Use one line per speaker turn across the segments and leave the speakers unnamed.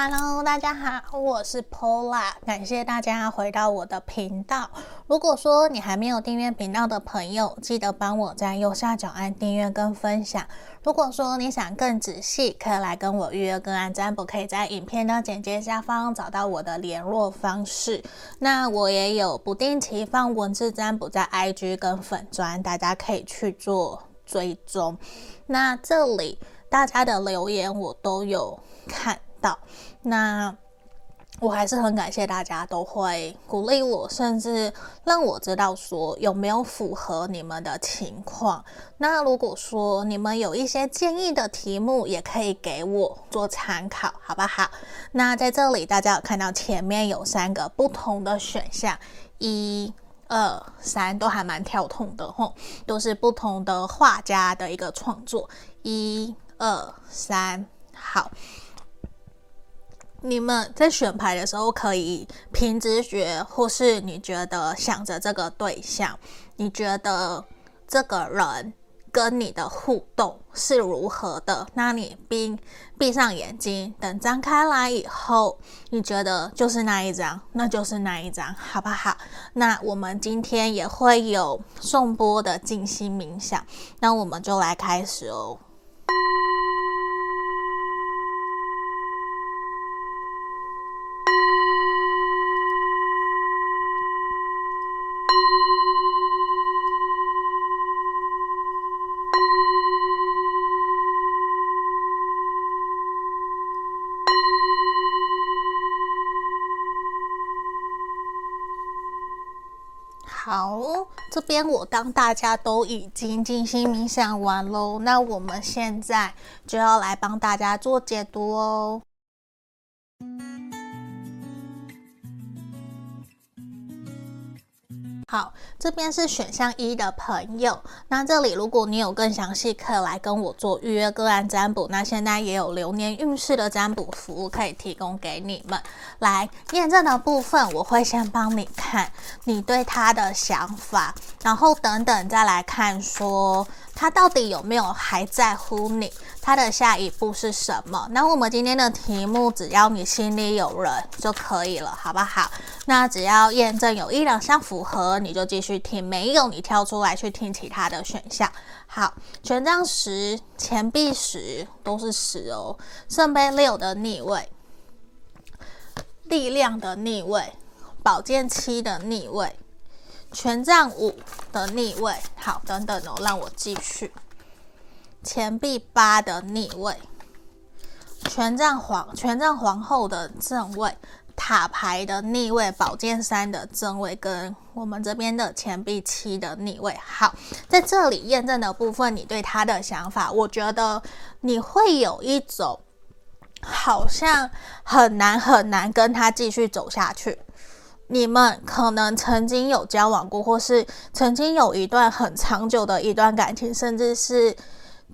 Hello，大家好，我是 Paula，感谢大家回到我的频道。如果说你还没有订阅频道的朋友，记得帮我在右下角按订阅跟分享。如果说你想更仔细，可以来跟我预约个案占卜，可以在影片的简介下方找到我的联络方式。那我也有不定期放文字占卜在 IG 跟粉专，大家可以去做追踪。那这里大家的留言我都有看到，那我还是很感谢大家都会鼓励我，甚至让我知道说有没有符合你们的情况。那如果说你们有一些建议的题目，也可以给我做参考，好不好？那在这里大家有看到前面有三个不同的选项，一、二、三都还蛮跳痛的吼，都是不同的画家的一个创作。一、二、三，好。你们在选牌的时候，可以凭直觉，或是你觉得想着这个对象，你觉得这个人跟你的互动是如何的？那你闭闭上眼睛，等张开来以后，你觉得就是那一张，那就是那一张，好不好？那我们今天也会有颂钵的静心冥想，那我们就来开始哦。这边我当大家都已经静心冥想完喽，那我们现在就要来帮大家做解读哦。好，这边是选项一的朋友。那这里如果你有更详细，可以来跟我做预约个案占卜。那现在也有流年运势的占卜服务可以提供给你们。来验证的部分，我会先帮你看你对他的想法，然后等等再来看说他到底有没有还在乎你。他的下一步是什么？那我们今天的题目，只要你心里有人就可以了，好不好？那只要验证有一两项符合，你就继续听；没有，你跳出来去听其他的选项。好，权杖十、钱币十都是十哦。圣杯六的逆位，力量的逆位，宝剑七的逆位，权杖五的逆位。好，等等哦，让我继续。钱币八的逆位，权杖皇权杖皇后的正位，塔牌的逆位，宝剑三的正位，跟我们这边的钱币七的逆位。好，在这里验证的部分，你对他的想法，我觉得你会有一种好像很难很难跟他继续走下去。你们可能曾经有交往过，或是曾经有一段很长久的一段感情，甚至是。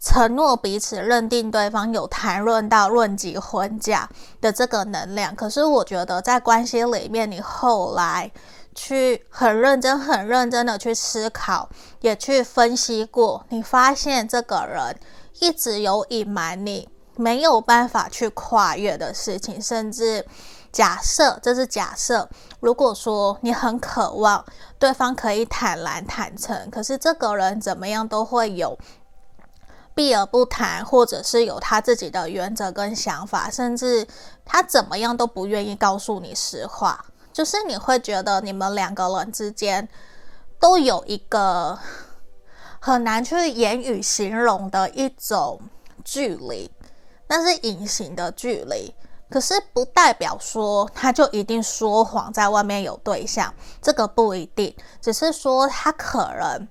承诺彼此，认定对方，有谈论到论及婚嫁的这个能量。可是我觉得在关系里面，你后来去很认真、很认真的去思考，也去分析过，你发现这个人一直有隐瞒你，没有办法去跨越的事情。甚至假设，这是假设，如果说你很渴望对方可以坦然坦诚，可是这个人怎么样都会有。避而不谈，或者是有他自己的原则跟想法，甚至他怎么样都不愿意告诉你实话，就是你会觉得你们两个人之间都有一个很难去言语形容的一种距离，那是隐形的距离。可是不代表说他就一定说谎，在外面有对象，这个不一定，只是说他可能。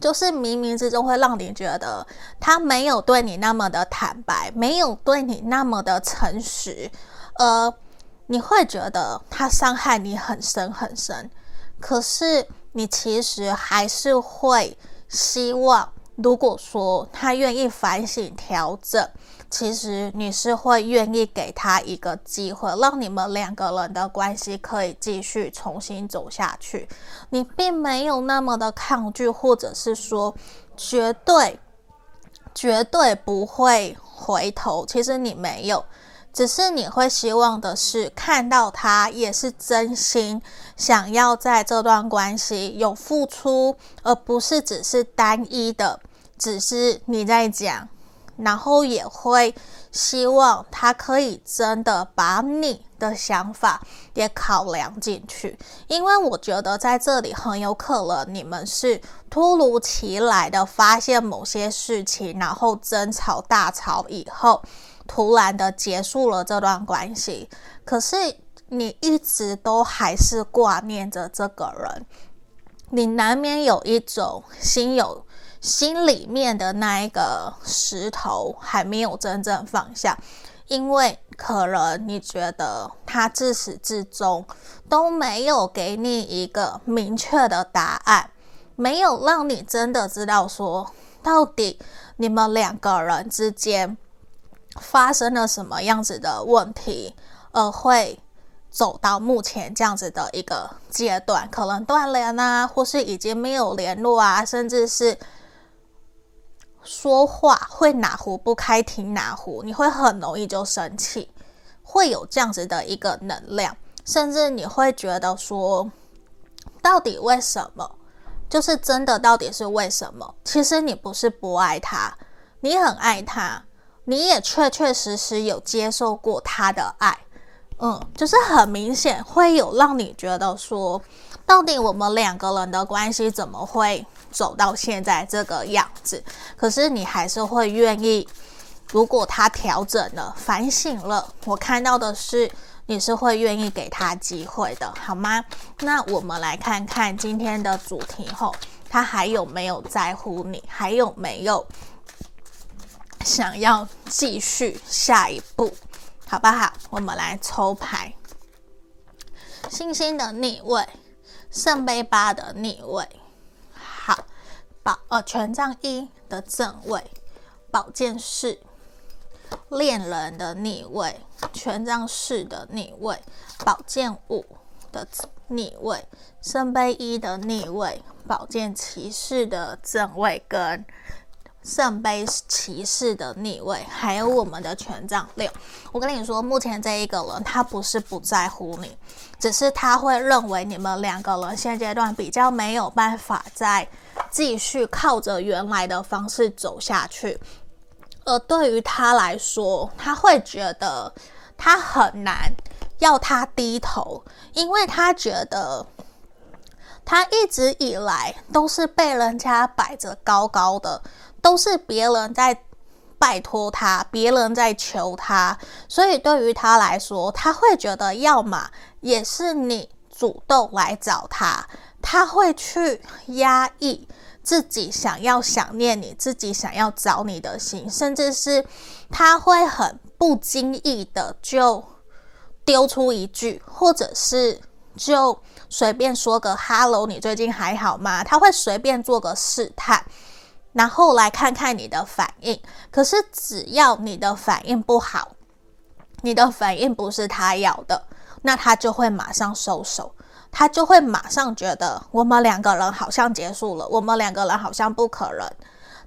就是冥冥之中会让你觉得他没有对你那么的坦白，没有对你那么的诚实，呃，你会觉得他伤害你很深很深。可是你其实还是会希望，如果说他愿意反省调整。其实你是会愿意给他一个机会，让你们两个人的关系可以继续重新走下去。你并没有那么的抗拒，或者是说绝对绝对不会回头。其实你没有，只是你会希望的是看到他也是真心想要在这段关系有付出，而不是只是单一的，只是你在讲，然后也会希望他可以真的把你的想法也考量进去，因为我觉得在这里很有可能你们是突如其来的发现某些事情，然后争吵大吵以后。突然的结束了这段关系，可是你一直都还是挂念着这个人，你难免有一种心有心里面的那一个石头还没有真正放下，因为可能你觉得他自始至终都没有给你一个明确的答案，没有让你真的知道说到底你们两个人之间。发生了什么样子的问题，而会走到目前这样子的一个阶段？可能断联啊，或是已经没有联络啊，甚至是说话会哪壶不开提哪壶，你会很容易就生气，会有这样子的一个能量，甚至你会觉得说，到底为什么？就是真的，到底是为什么？其实你不是不爱他，你很爱他。你也确确实实有接受过他的爱，嗯，就是很明显会有让你觉得说，到底我们两个人的关系怎么会走到现在这个样子？可是你还是会愿意，如果他调整了、反省了，我看到的是你是会愿意给他机会的，好吗？那我们来看看今天的主题后，他还有没有在乎你？还有没有？想要继续下一步，好不好？我们来抽牌：星星的逆位，圣杯八的逆位，呃权杖一的正位，宝剑四，恋人的逆位，权杖四的逆位，宝剑五的逆位，圣杯一的逆位，宝剑骑士的正位跟。圣杯骑士的逆位，还有我们的权杖六。我跟你说，目前这一个人他不是不在乎你，只是他会认为你们两个人现阶段比较没有办法再继续靠着原来的方式走下去。而对于他来说，他会觉得他很难要他低头，因为他觉得他一直以来都是被人家摆着高高的。都是别人在拜托他，别人在求他，所以对于他来说，他会觉得要么也是你主动来找他，他会去压抑自己想要想念你、自己想要找你的心，甚至是他会很不经意的就丢出一句，或者是就随便说个 “hello”，你最近还好吗？他会随便做个试探。然后来看看你的反应，可是只要你的反应不好，你的反应不是他要的，那他就会马上收手，他就会马上觉得我们两个人好像结束了，我们两个人好像不可能，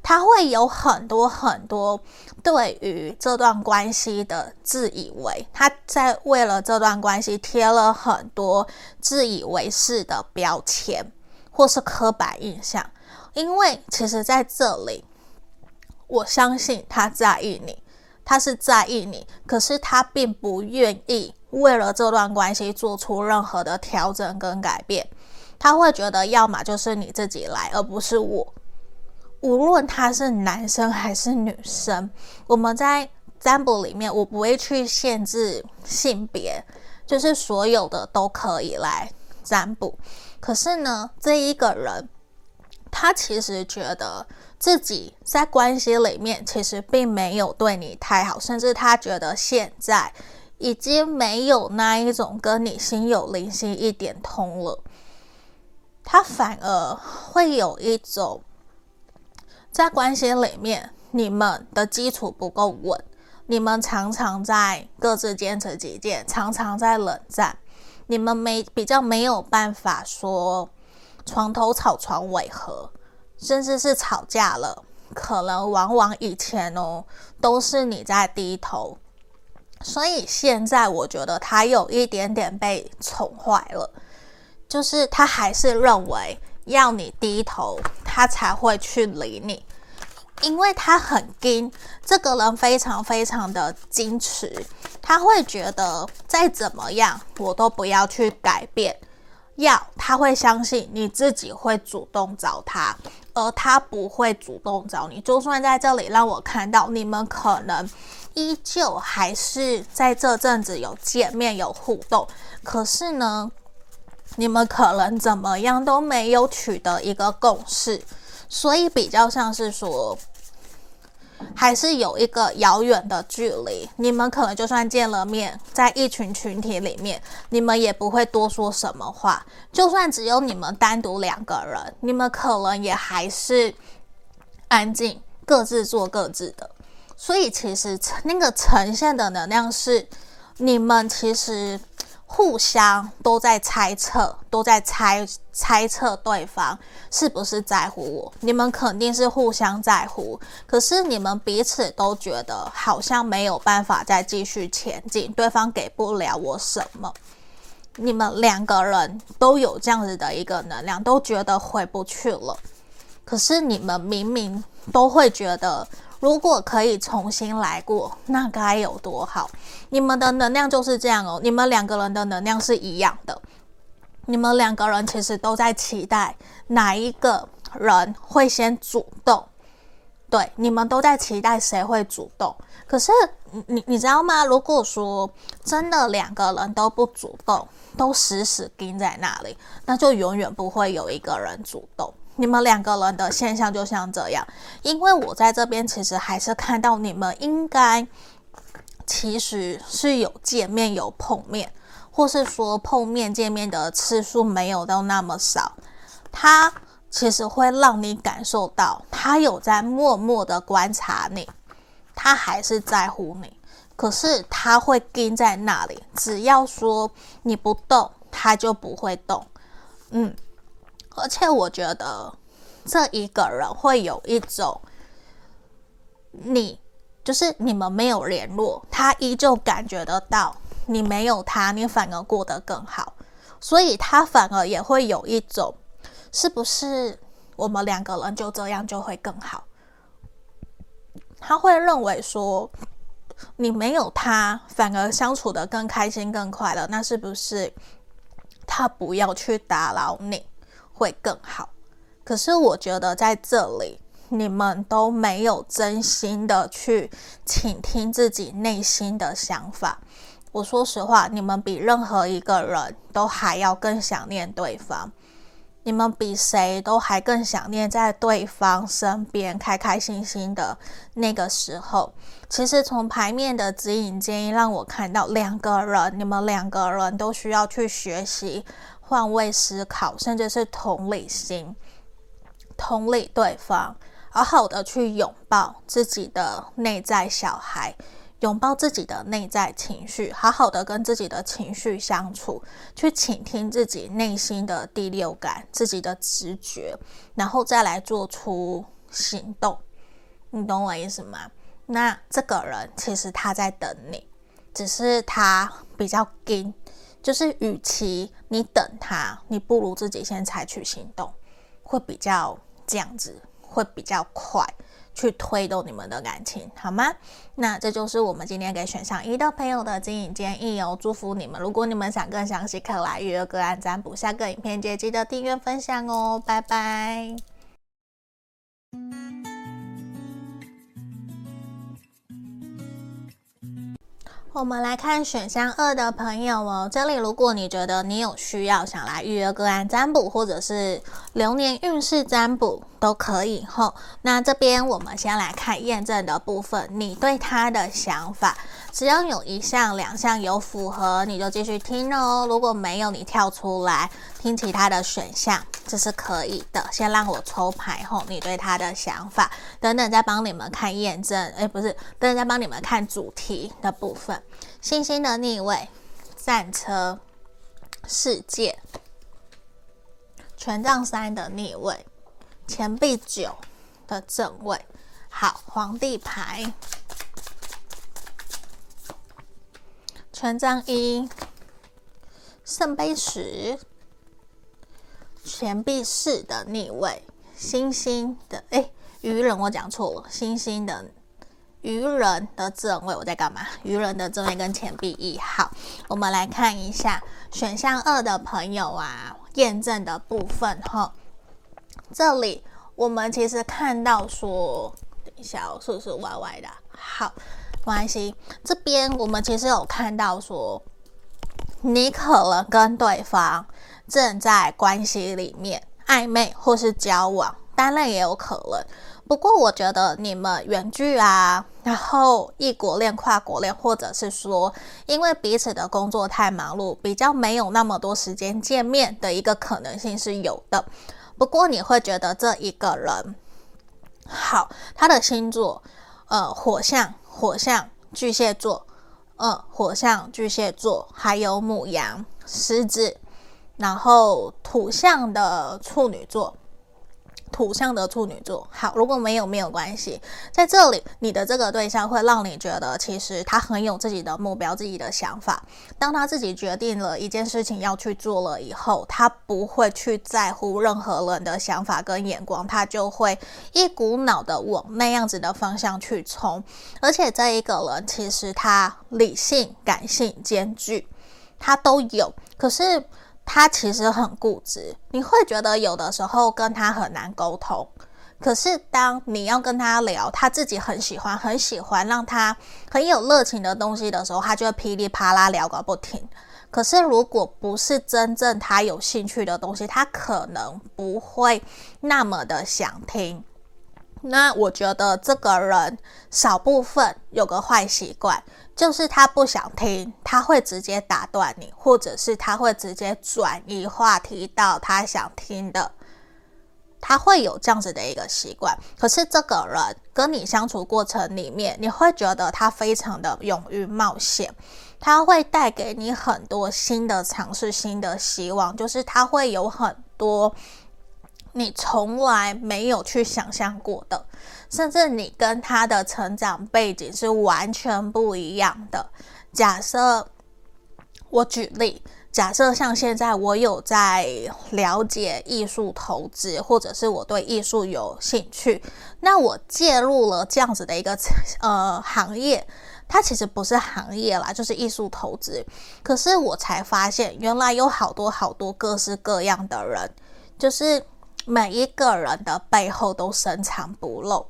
他会有很多很多对于这段关系的自以为，他在为了这段关系贴了很多自以为是的标签或是刻板印象。因为其实在这里，我相信他在意你，他是在意你，可是他并不愿意为了这段关系做出任何的调整跟改变。他会觉得，要么就是你自己来，而不是我。无论他是男生还是女生，我们在占卜里面，我不会去限制性别，就是所有的都可以来占卜。可是呢，这一个人。他其实觉得自己在关系里面其实并没有对你太好，甚至他觉得现在已经没有那一种跟你心有灵犀一点通了。他反而会有一种在关系里面你们的基础不够稳，你们常常在各自坚持己见，常常在冷战，你们没比较没有办法说。床头吵，床尾和，甚至是吵架了，可能往往以前哦，都是你在低头，所以现在我觉得他有一点点被宠坏了，就是他还是认为要你低头，他才会去理你，因为他很矜，这个人非常非常的矜持，他会觉得再怎么样我都不要去改变，要他会相信你自己会主动找他，而他不会主动找你，就算在这里让我看到你们可能。依旧还是在这阵子有见面有互动，可是呢，你们可能怎么样都没有取得一个共识，所以比较像是说，还是有一个遥远的距离。你们可能就算见了面，在一群群体里面，你们也不会多说什么话。就算只有你们单独两个人，你们可能也还是安静，各自做各自的。所以其实那个呈现的能量是，你们其实互相都在猜测，都在猜猜测对方是不是在乎我。你们肯定是互相在乎，可是你们彼此都觉得好像没有办法再继续前进，对方给不了我什么。你们两个人都有这样子的一个能量，都觉得回不去了。可是你们明明都会觉得。如果可以重新来过，那该有多好！你们的能量就是这样哦，你们两个人的能量是一样的。你们两个人其实都在期待哪一个人会先主动。对，你们都在期待谁会主动。可是你你知道吗？如果说真的两个人都不主动，都死死盯在那里，那就永远不会有一个人主动。你们两个人的现象就像这样，因为我在这边其实还是看到你们应该其实是有见面有碰面，或是说碰面见面的次数没有到那么少，他其实会让你感受到他有在默默的观察你，他还是在乎你，可是他会盯在那里，只要说你不动，他就不会动，嗯。而且我觉得这一个人会有一种，你就是你们没有联络，他依旧感觉得到你没有他，你反而过得更好，所以他反而也会有一种，是不是我们两个人就这样就会更好？他会认为说你没有他，反而相处得更开心、更快乐，那是不是他不要去打扰你？会更好，可是我觉得在这里你们都没有真心的去倾听自己内心的想法。我说实话，你们比任何一个人都还要更想念对方，你们比谁都还更想念在对方身边开开心心的那个时候。其实从牌面的指引建议让我看到，两个人，你们两个人都需要去学习。换位思考，甚至是同理心，同理对方，好好的去拥抱自己的内在小孩，拥抱自己的内在情绪，好好的跟自己的情绪相处，去倾听自己内心的第六感，自己的直觉，然后再来做出行动。你懂我意思吗？那这个人其实他在等你，只是他比较。就是，与其你等他，你不如自己先采取行动，会比较这样子，会比较快去推动你们的感情，好吗？那这就是我们今天给选项一的朋友的经营建议哦。祝福你们！如果你们想更详细，可来预约个案占卜。下个影片记得订阅分享哦，拜拜。我们来看选项二的朋友哦，这里如果你觉得你有需要想来预约个案占卜，或者是流年运势占卜都可以吼。那这边我们先来看验证的部分，你对他的想法。只要有一项、两项有符合，你就继续听哦。如果没有，你跳出来听其他的选项，这是可以的。先让我抽牌后，你对他的想法，等等再帮你们看验证。诶，不是，等等再帮你们看主题的部分。星星的逆位，战车，世界，权杖三的逆位，钱币九的正位。好，皇帝牌。权杖一，圣杯十，钱币四的逆位，星星的哎，愚人我讲错了，星星的愚人的正位，我在干嘛？愚人的正位跟钱币一号，我们来看一下选项二的朋友啊，验证的部分哈，这里我们其实看到说。小是不是歪歪的？好，关系。这边我们其实有看到说，你可能跟对方正在关系里面暧昧或是交往，当然也有可能。不过我觉得你们远距啊，然后异国恋、跨国恋，或者是说因为彼此的工作太忙碌，比较没有那么多时间见面的一个可能性是有的。不过你会觉得这一个人。好，他的星座，呃，火象，火象，巨蟹座，呃，火象，巨蟹座，还有母羊、狮子，然后土象的处女座。土象的处女座，好，如果没有没有关系，在这里你的这个对象会让你觉得，其实他很有自己的目标、自己的想法。当他自己决定了一件事情要去做了以后，他不会去在乎任何人的想法跟眼光，他就会一股脑的往那样子的方向去冲。而且这一个人其实他理性、感性兼具，他都有，可是。他其实很固执，你会觉得有的时候跟他很难沟通。可是当你要跟他聊，他自己很喜欢、很喜欢让他很有热情的东西的时候，他就会噼里啪啦聊个不停。可是如果不是真正他有兴趣的东西，他可能不会那么的想听。那我觉得这个人少部分有个坏习惯。就是他不想听，他会直接打断你，或者是他会直接转移话题到他想听的，他会有这样子的一个习惯。可是这个人跟你相处过程里面，你会觉得他非常的勇于冒险，他会带给你很多新的尝试、新的希望，就是他会有很多。你从来没有去想象过的，甚至你跟他的成长背景是完全不一样的。假设我举例，假设像现在我有在了解艺术投资，或者是我对艺术有兴趣，那我介入了这样子的一个呃行业，它其实不是行业啦，就是艺术投资。可是我才发现，原来有好多好多各式各样的人，就是。每一个人的背后都深藏不露，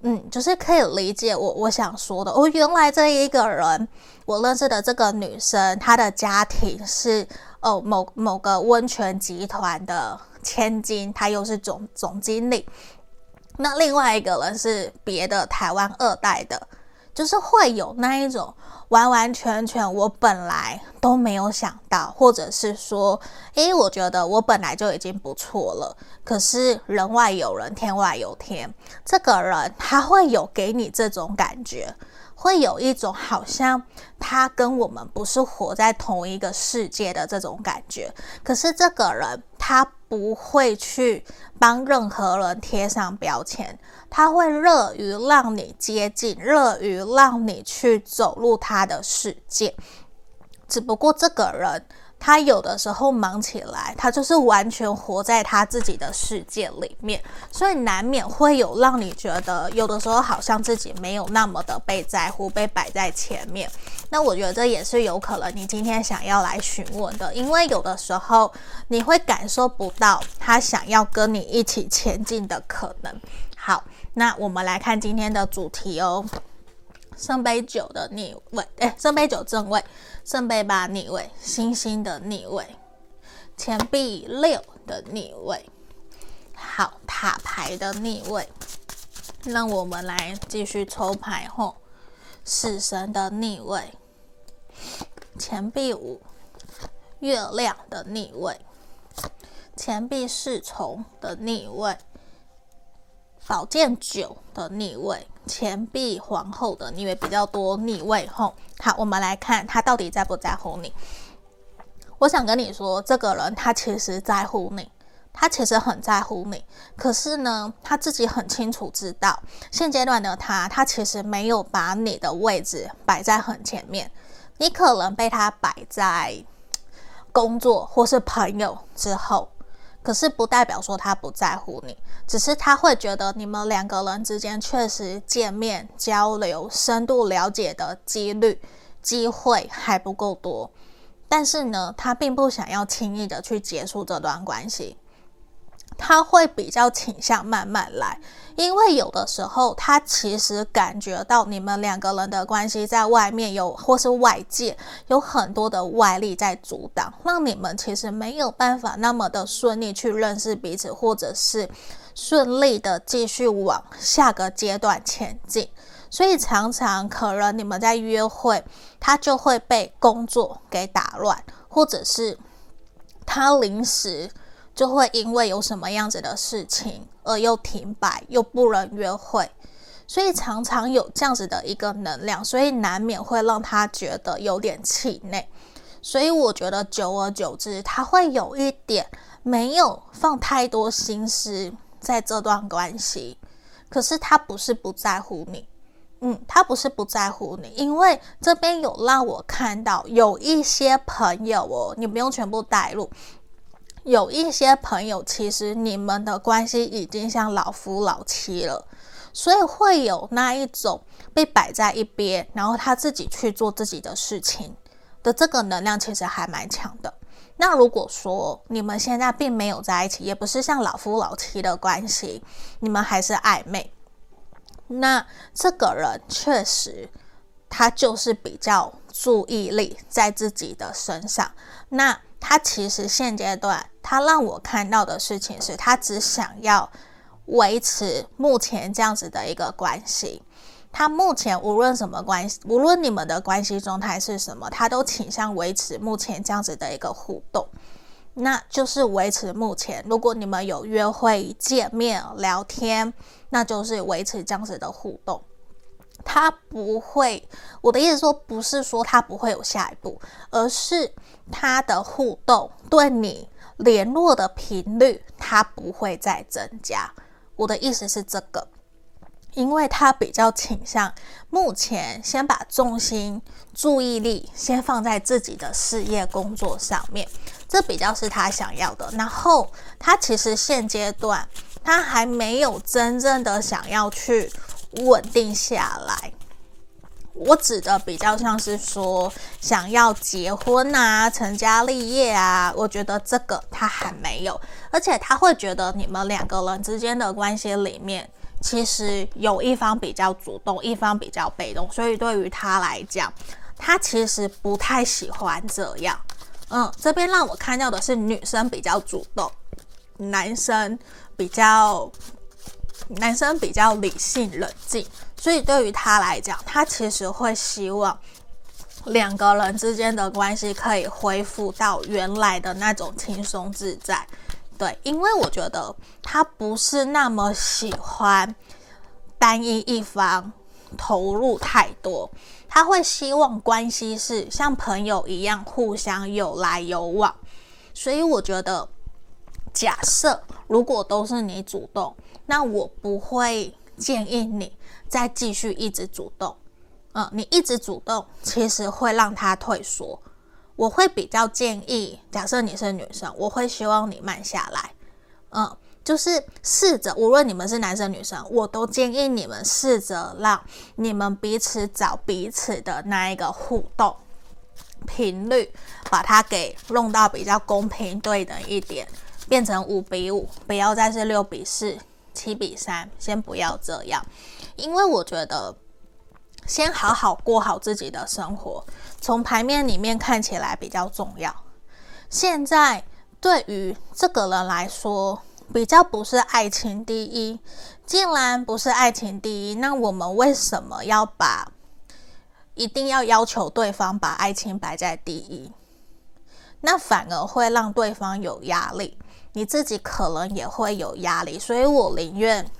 嗯，就是可以理解我我想说的。哦，原来这一个人，我认识的这个女生，她的家庭是哦某某个温泉集团的千金，她又是总总经理。那另外一个人是别的台湾二代的，就是会有那一种。完完全全，我本来都没有想到，或者是说，诶，我觉得我本来就已经不错了。可是人外有人，天外有天，这个人他会有给你这种感觉，会有一种好像他跟我们不是活在同一个世界的这种感觉。可是这个人他不会去帮任何人贴上标签。他会乐于让你接近，乐于让你去走入他的世界。只不过这个人，他有的时候忙起来，他就是完全活在他自己的世界里面，所以难免会有让你觉得有的时候好像自己没有那么的被在乎，被摆在前面。那我觉得这也是有可能你今天想要来询问的，因为有的时候你会感受不到他想要跟你一起前进的可能。好。那我们来看今天的主题哦，圣杯九的逆位，哎，圣杯九正位，圣杯八逆位，星星的逆位，钱币六的逆位，好，塔牌的逆位。那我们来继续抽牌后，死神的逆位，钱币五，月亮的逆位，钱币侍从的逆位。宝剑九的逆位，钱币皇后的逆位比较多逆位吼。好，我们来看他到底在不在乎你。我想跟你说，这个人他其实在乎你，他其实很在乎你。可是呢，他自己很清楚知道，现阶段的他，他其实没有把你的位置摆在很前面。你可能被他摆在工作或是朋友之后，可是不代表说他不在乎你，只是他会觉得你们两个人之间确实见面交流、深度了解的几率、机会还不够多。但是呢，他并不想要轻易的去结束这段关系，他会比较倾向慢慢来，因为有的时候他其实感觉到你们两个人的关系在外面有或是外界有很多的外力在阻挡，让你们其实没有办法那么的顺利去认识彼此，或者是顺利的继续往下个阶段前进。所以常常可能你们在约会，他就会被工作给打乱，或者是他临时就会因为有什么样子的事情而又停摆，又不能约会。所以常常有这样子的一个能量，所以难免会让他觉得有点气馁。所以我觉得久而久之，他会有一点没有放太多心思在这段关系。可是他不是不在乎你。嗯，他不是不在乎你，因为这边有让我看到有一些朋友哦，你不用全部带入。有一些朋友，其实你们的关系已经像老夫老妻了，所以会有那一种被摆在一边，然后他自己去做自己的事情的这个能量，其实还蛮强的。那如果说你们现在并没有在一起，也不是像老夫老妻的关系，你们还是暧昧。那这个人确实，他就是比较注意力在自己的身上。那他其实现阶段，他让我看到的事情是，他只想要维持目前这样子的一个关系。他目前无论什么关系，无论你们的关系状态是什么，他都倾向维持目前这样子的一个互动。那就是维持目前，如果你们有约会、见面、聊天，那就是维持这样子的互动。他不会，我的意思说，不是说他不会有下一步，而是他的互动对你联络的频率，他不会再增加。我的意思是这个。因为他比较倾向目前先把重心、注意力先放在自己的事业工作上面，这比较是他想要的。然后他其实现阶段他还没有真正的想要去稳定下来。我指的比较像是说想要结婚啊、成家立业啊，我觉得这个他还没有，而且他会觉得你们两个人之间的关系里面。其实有一方比较主动，一方比较被动，所以对于他来讲，他其实不太喜欢这样。嗯，这边让我看到的是女生比较主动，男生比较男生比较理性冷静，所以对于他来讲，他其实会希望两个人之间的关系可以恢复到原来的那种轻松自在。对，因为我觉得他不是那么喜欢单一一方投入太多，他会希望关系是像朋友一样互相有来有往。所以我觉得，假设如果都是你主动，那我不会建议你再继续一直主动。嗯，你一直主动，其实会让他退缩。我会比较建议，假设你是女生，我会希望你慢下来，嗯，就是试着，无论你们是男生女生，我都建议你们试着让你们彼此找彼此的那一个互动频率，把它给弄到比较公平对等一点，变成五比五，不要再是六比四、七比三，先不要这样，因为我觉得。先好好过好自己的生活，从牌面里面看起来比较重要。现在对于这个人来说，比较不是爱情第一。既然不是爱情第一，那我们为什么要把一定要要求对方把爱情摆在第一？那反而会让对方有压力，你自己可能也会有压力。所以我宁愿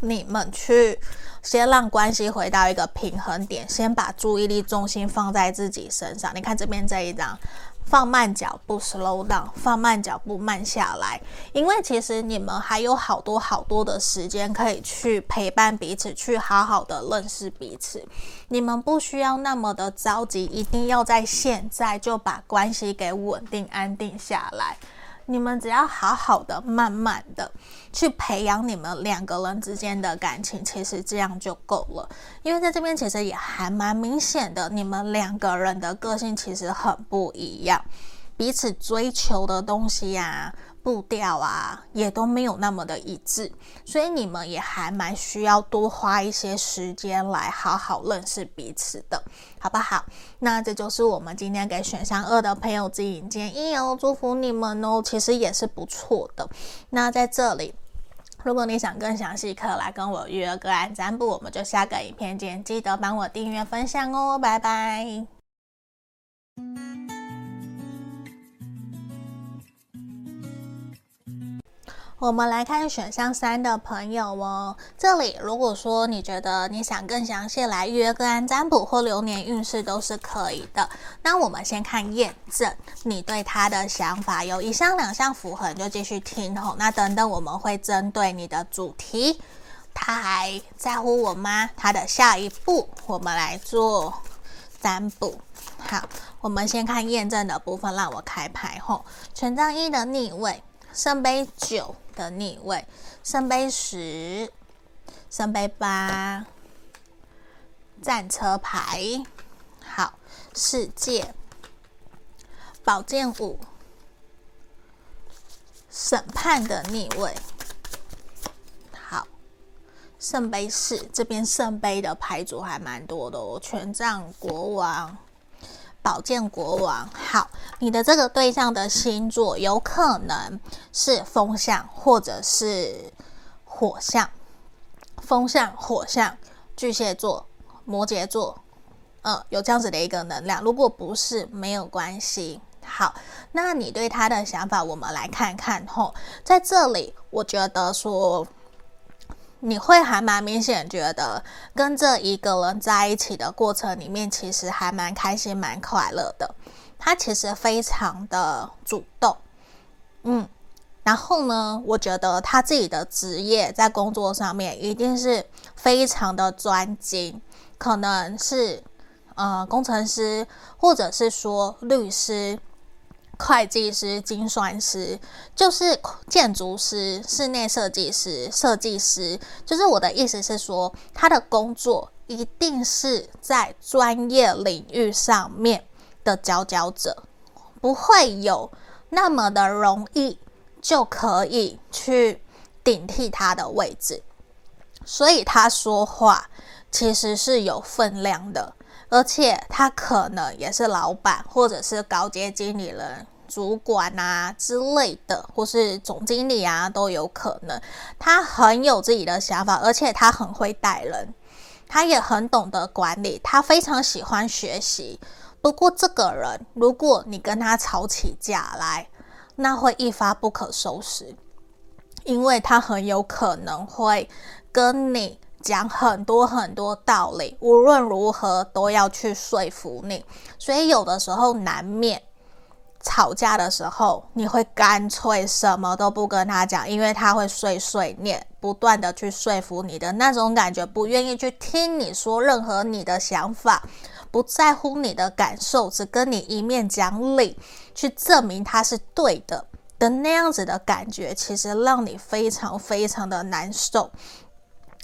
你们去。先让关系回到一个平衡点，先把注意力重心放在自己身上。你看这边这一张，放慢脚步，slow down，放慢脚步，慢下来。因为其实你们还有好多好多的时间可以去陪伴彼此，去好好的认识彼此。你们不需要那么的着急，一定要在现在就把关系给稳定安定下来。你们只要好好的、慢慢的去培养你们两个人之间的感情，其实这样就够了。因为在这边其实也还蛮明显的，你们两个人的个性其实很不一样，彼此追求的东西呀、步调啊，也都没有那么的一致，所以你们也还蛮需要多花一些时间来好好认识彼此的，好不好？那这就是我们今天给选项二的朋友指引建议哦，祝福你们哦，其实也是不错的。那在这里，如果你想更详细，可来跟我预约个案占卜，我们就下个影片见，记得帮我订阅分享哦，拜拜。我们来看选项三的朋友哦，这里如果说你觉得你想更详细来预约个案占卜或流年运势都是可以的。那我们先看验证你对他的想法，有以上两项符合就继续听吼。那等等我们会针对你的主题，他还在乎我吗？他的下一步我们来做占卜。好，我们先看验证的部分，让我开牌吼。权杖一的逆位，圣杯九。的逆位，圣杯十，圣杯八，战车牌，好，世界，宝剑五，审判的逆位，好，圣杯四，这边圣杯的牌组还蛮多的哦，权杖国王。宝剑国王，好，你的这个对象的星座有可能是风象或者是火象，风象、火象，巨蟹座、摩羯座，嗯，有这样子的一个能量。如果不是，没有关系。好，那你对他的想法，我们来看看吼，在这里，我觉得说。你会还蛮明显觉得跟这一个人在一起的过程里面，其实还蛮开心、蛮快乐的。他其实非常的主动，嗯，然后呢，我觉得他自己的职业在工作上面一定是非常的专精，可能是呃工程师，或者是说律师。会计师、精算师，就是建筑师、室内设计师、设计师，就是我的意思是说，他的工作一定是在专业领域上面的佼佼者，不会有那么的容易就可以去顶替他的位置，所以他说话其实是有分量的。而且他可能也是老板，或者是高阶经理人、主管啊之类的，或是总经理啊都有可能。他很有自己的想法，而且他很会带人，他也很懂得管理，他非常喜欢学习。不过这个人，如果你跟他吵起架来，那会一发不可收拾，因为他很有可能会跟你。讲很多很多道理，无论如何都要去说服你，所以有的时候难免吵架的时候，你会干脆什么都不跟他讲，因为他会碎碎念，不断的去说服你的那种感觉，不愿意去听你说任何你的想法，不在乎你的感受，只跟你一面讲理，去证明他是对的的那样子的感觉，其实让你非常非常的难受。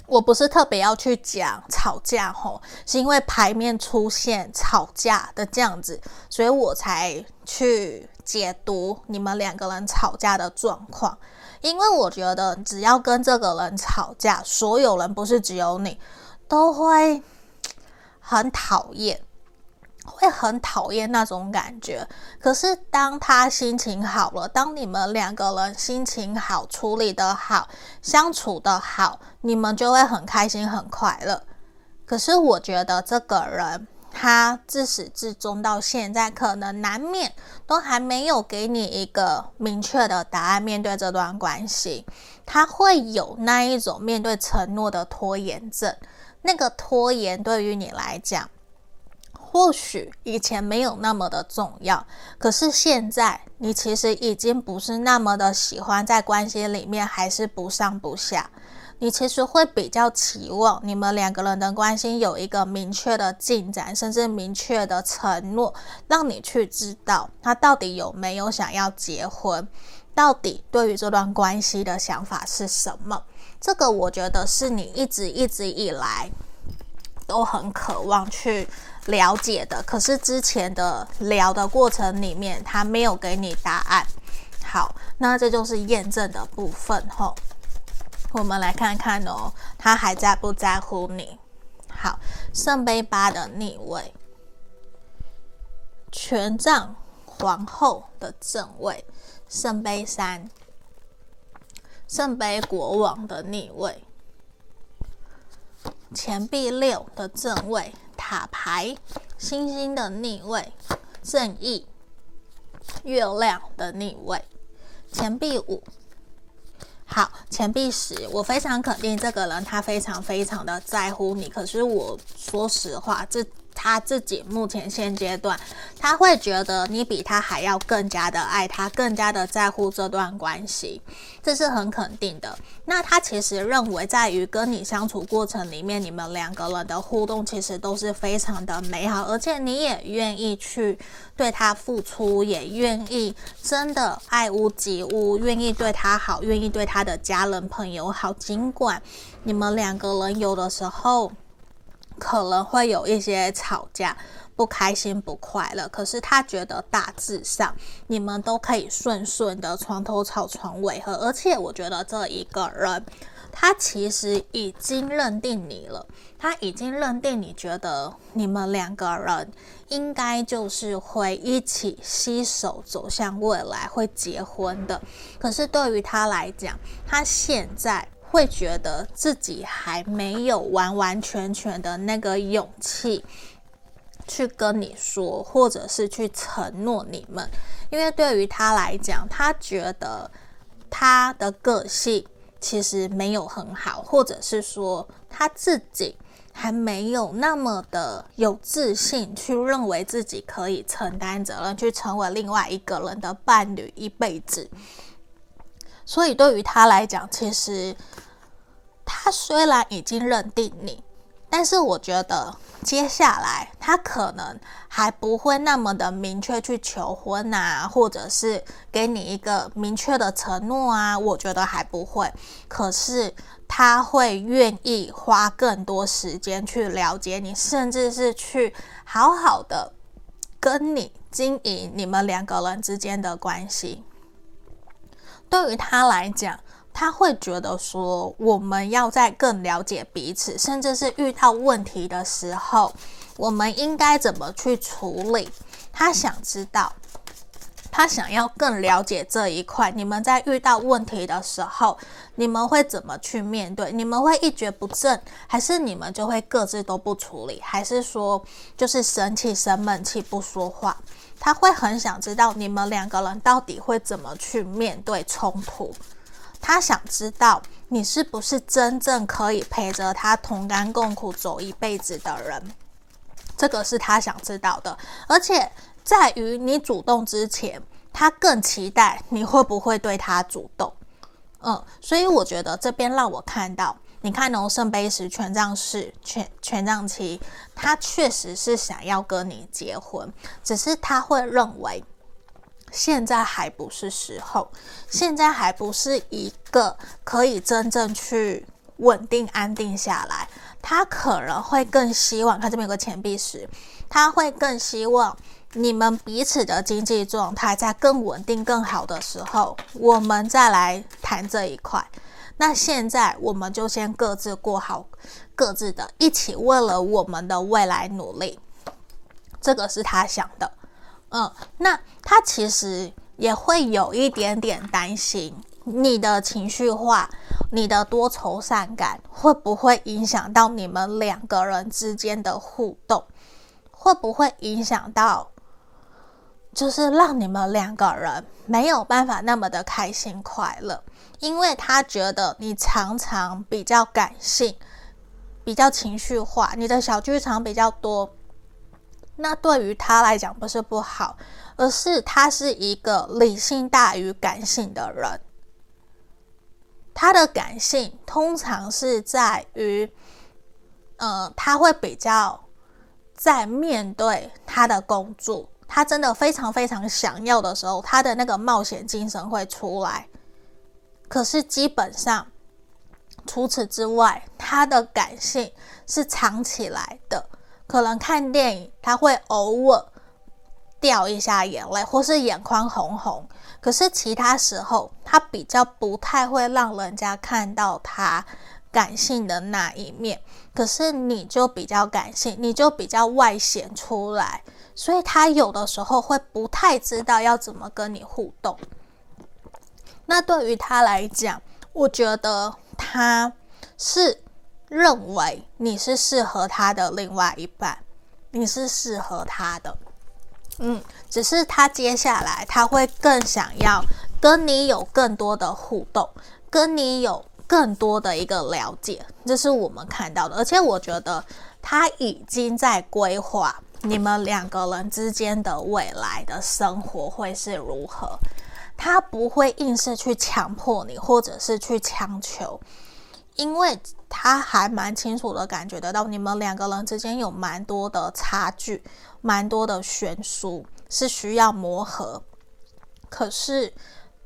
我不是特别要去讲吵架吼，是因为牌面出现吵架的这样子，所以我才去解读你们两个人吵架的状况。因为我觉得只要跟这个人吵架，所有人不是只有你，都会很讨厌。会很讨厌那种感觉，可是当他心情好了，当你们两个人心情好，处理得好，相处得好，你们就会很开心、很快乐。可是我觉得这个人，他自始至终到现在，可能难免都还没有给你一个明确的答案。面对这段关系，他会有那一种面对承诺的拖延症。那个拖延对于你来讲，或许以前没有那么的重要，可是现在你其实已经不是那么的喜欢在关系里面还是不上不下。你其实会比较期望你们两个人的关系有一个明确的进展，甚至明确的承诺，让你去知道他到底有没有想要结婚，到底对于这段关系的想法是什么。这个我觉得是你一直一直以来都很渴望去了解的，可是之前的聊的过程里面，他没有给你答案。好，那这就是验证的部分吼。我们来看看哦，他还在不在乎你？好，圣杯八的逆位，权杖皇后的正位，圣杯三，圣杯国王的逆位，钱币六的正位，塔牌，星星的逆位，正义，月亮的逆位，钱币五。好，钱币十，我非常肯定这个人，他非常非常的在乎你。可是我说实话，这。他自己目前现阶段，他会觉得你比他还要更加的爱他，更加的在乎这段关系，这是很肯定的。那他其实认为，在于跟你相处过程里面，你们两个人的互动其实都是非常的美好，而且你也愿意去对他付出，也愿意真的爱屋及乌，愿意对他好，愿意对他的家人朋友好。尽管你们两个人有的时候。可能会有一些吵架，不开心、不快乐。可是他觉得大致上你们都可以顺顺的床头吵床尾和。而且我觉得这一个人，他其实已经认定你了，他已经认定你觉得你们两个人应该就是会一起携手走向未来，会结婚的。可是对于他来讲，他现在。会觉得自己还没有完完全全的那个勇气去跟你说，或者是去承诺你们，因为对于他来讲，他觉得他的个性其实没有很好，或者是说他自己还没有那么的有自信，去认为自己可以承担责任，去成为另外一个人的伴侣一辈子。所以对于他来讲，其实。他虽然已经认定你，但是我觉得接下来他可能还不会那么的明确去求婚啊，或者是给你一个明确的承诺啊，我觉得还不会。可是他会愿意花更多时间去了解你，甚至是去好好的跟你经营你们两个人之间的关系。对于他来讲。他会觉得说，我们要在更了解彼此，甚至是遇到问题的时候，我们应该怎么去处理？他想知道，他想要更了解这一块。你们在遇到问题的时候，你们会怎么去面对？你们会一蹶不振，还是你们就会各自都不处理？还是说就是生气、生闷气不说话？他会很想知道你们两个人到底会怎么去面对冲突。他想知道你是不是真正可以陪着他同甘共苦走一辈子的人，这个是他想知道的。而且在于你主动之前，他更期待你会不会对他主动。嗯，所以我觉得这边让我看到，你看哦，圣杯十、权杖四、权权杖七，他确实是想要跟你结婚，只是他会认为。现在还不是时候，现在还不是一个可以真正去稳定安定下来。他可能会更希望，看这边有个钱币十，他会更希望你们彼此的经济状态在更稳定、更好的时候，我们再来谈这一块。那现在我们就先各自过好各自的，一起为了我们的未来努力。这个是他想的。嗯，那他其实也会有一点点担心你的情绪化，你的多愁善感会不会影响到你们两个人之间的互动？会不会影响到，就是让你们两个人没有办法那么的开心快乐？因为他觉得你常常比较感性，比较情绪化，你的小剧场比较多。那对于他来讲不是不好，而是他是一个理性大于感性的人。他的感性通常是在于，呃，他会比较在面对他的工作，他真的非常非常想要的时候，他的那个冒险精神会出来。可是基本上，除此之外，他的感性是藏起来的。可能看电影，他会偶尔掉一下眼泪，或是眼眶红红。可是其他时候，他比较不太会让人家看到他感性的那一面。可是你就比较感性，你就比较外显出来，所以他有的时候会不太知道要怎么跟你互动。那对于他来讲，我觉得他是。认为你是适合他的另外一半，你是适合他的，嗯，只是他接下来他会更想要跟你有更多的互动，跟你有更多的一个了解，这是我们看到的。而且我觉得他已经在规划你们两个人之间的未来的生活会是如何，他不会硬是去强迫你，或者是去强求。因为他还蛮清楚的感觉得到，你们两个人之间有蛮多的差距，蛮多的悬殊，是需要磨合。可是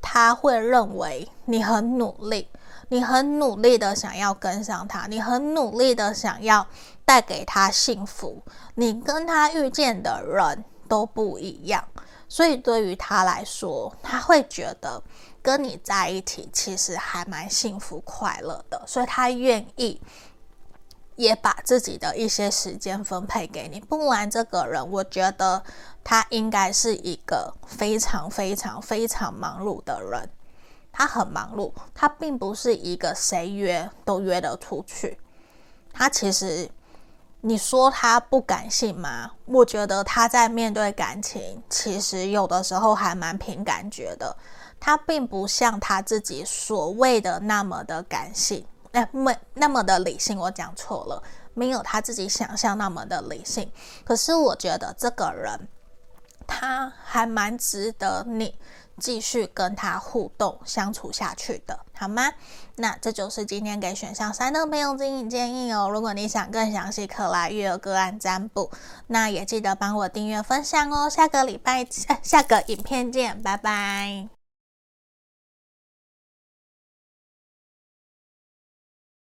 他会认为你很努力，你很努力的想要跟上他，你很努力的想要带给他幸福。你跟他遇见的人都不一样，所以对于他来说，他会觉得。跟你在一起其实还蛮幸福快乐的，所以他愿意也把自己的一些时间分配给你。不然这个人，我觉得他应该是一个非常非常非常忙碌的人。他很忙碌，他并不是一个谁约都约得出去。他其实，你说他不感性吗？我觉得他在面对感情，其实有的时候还蛮凭感觉的。他并不像他自己所谓的那么的感性，那么那么的理性。我讲错了，没有他自己想象那么的理性。可是我觉得这个人，他还蛮值得你继续跟他互动相处下去的，好吗？那这就是今天给选项三的朋友建议建议哦。如果你想更详细，可来月儿个案占卜。那也记得帮我订阅分享哦。下个礼拜，下个影片见，拜拜。